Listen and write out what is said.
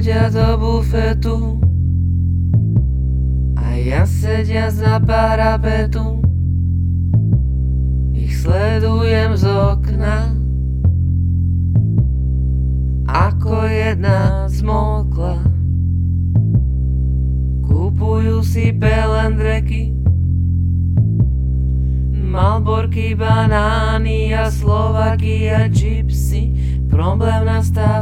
chodia do bufetu. A ja sedia na parapetu Ich sledujem z okna. Ako jedna zmokla. Kúpujú si pelendreky Malborky, banány a Slovaky a gypsy. Problém nastáva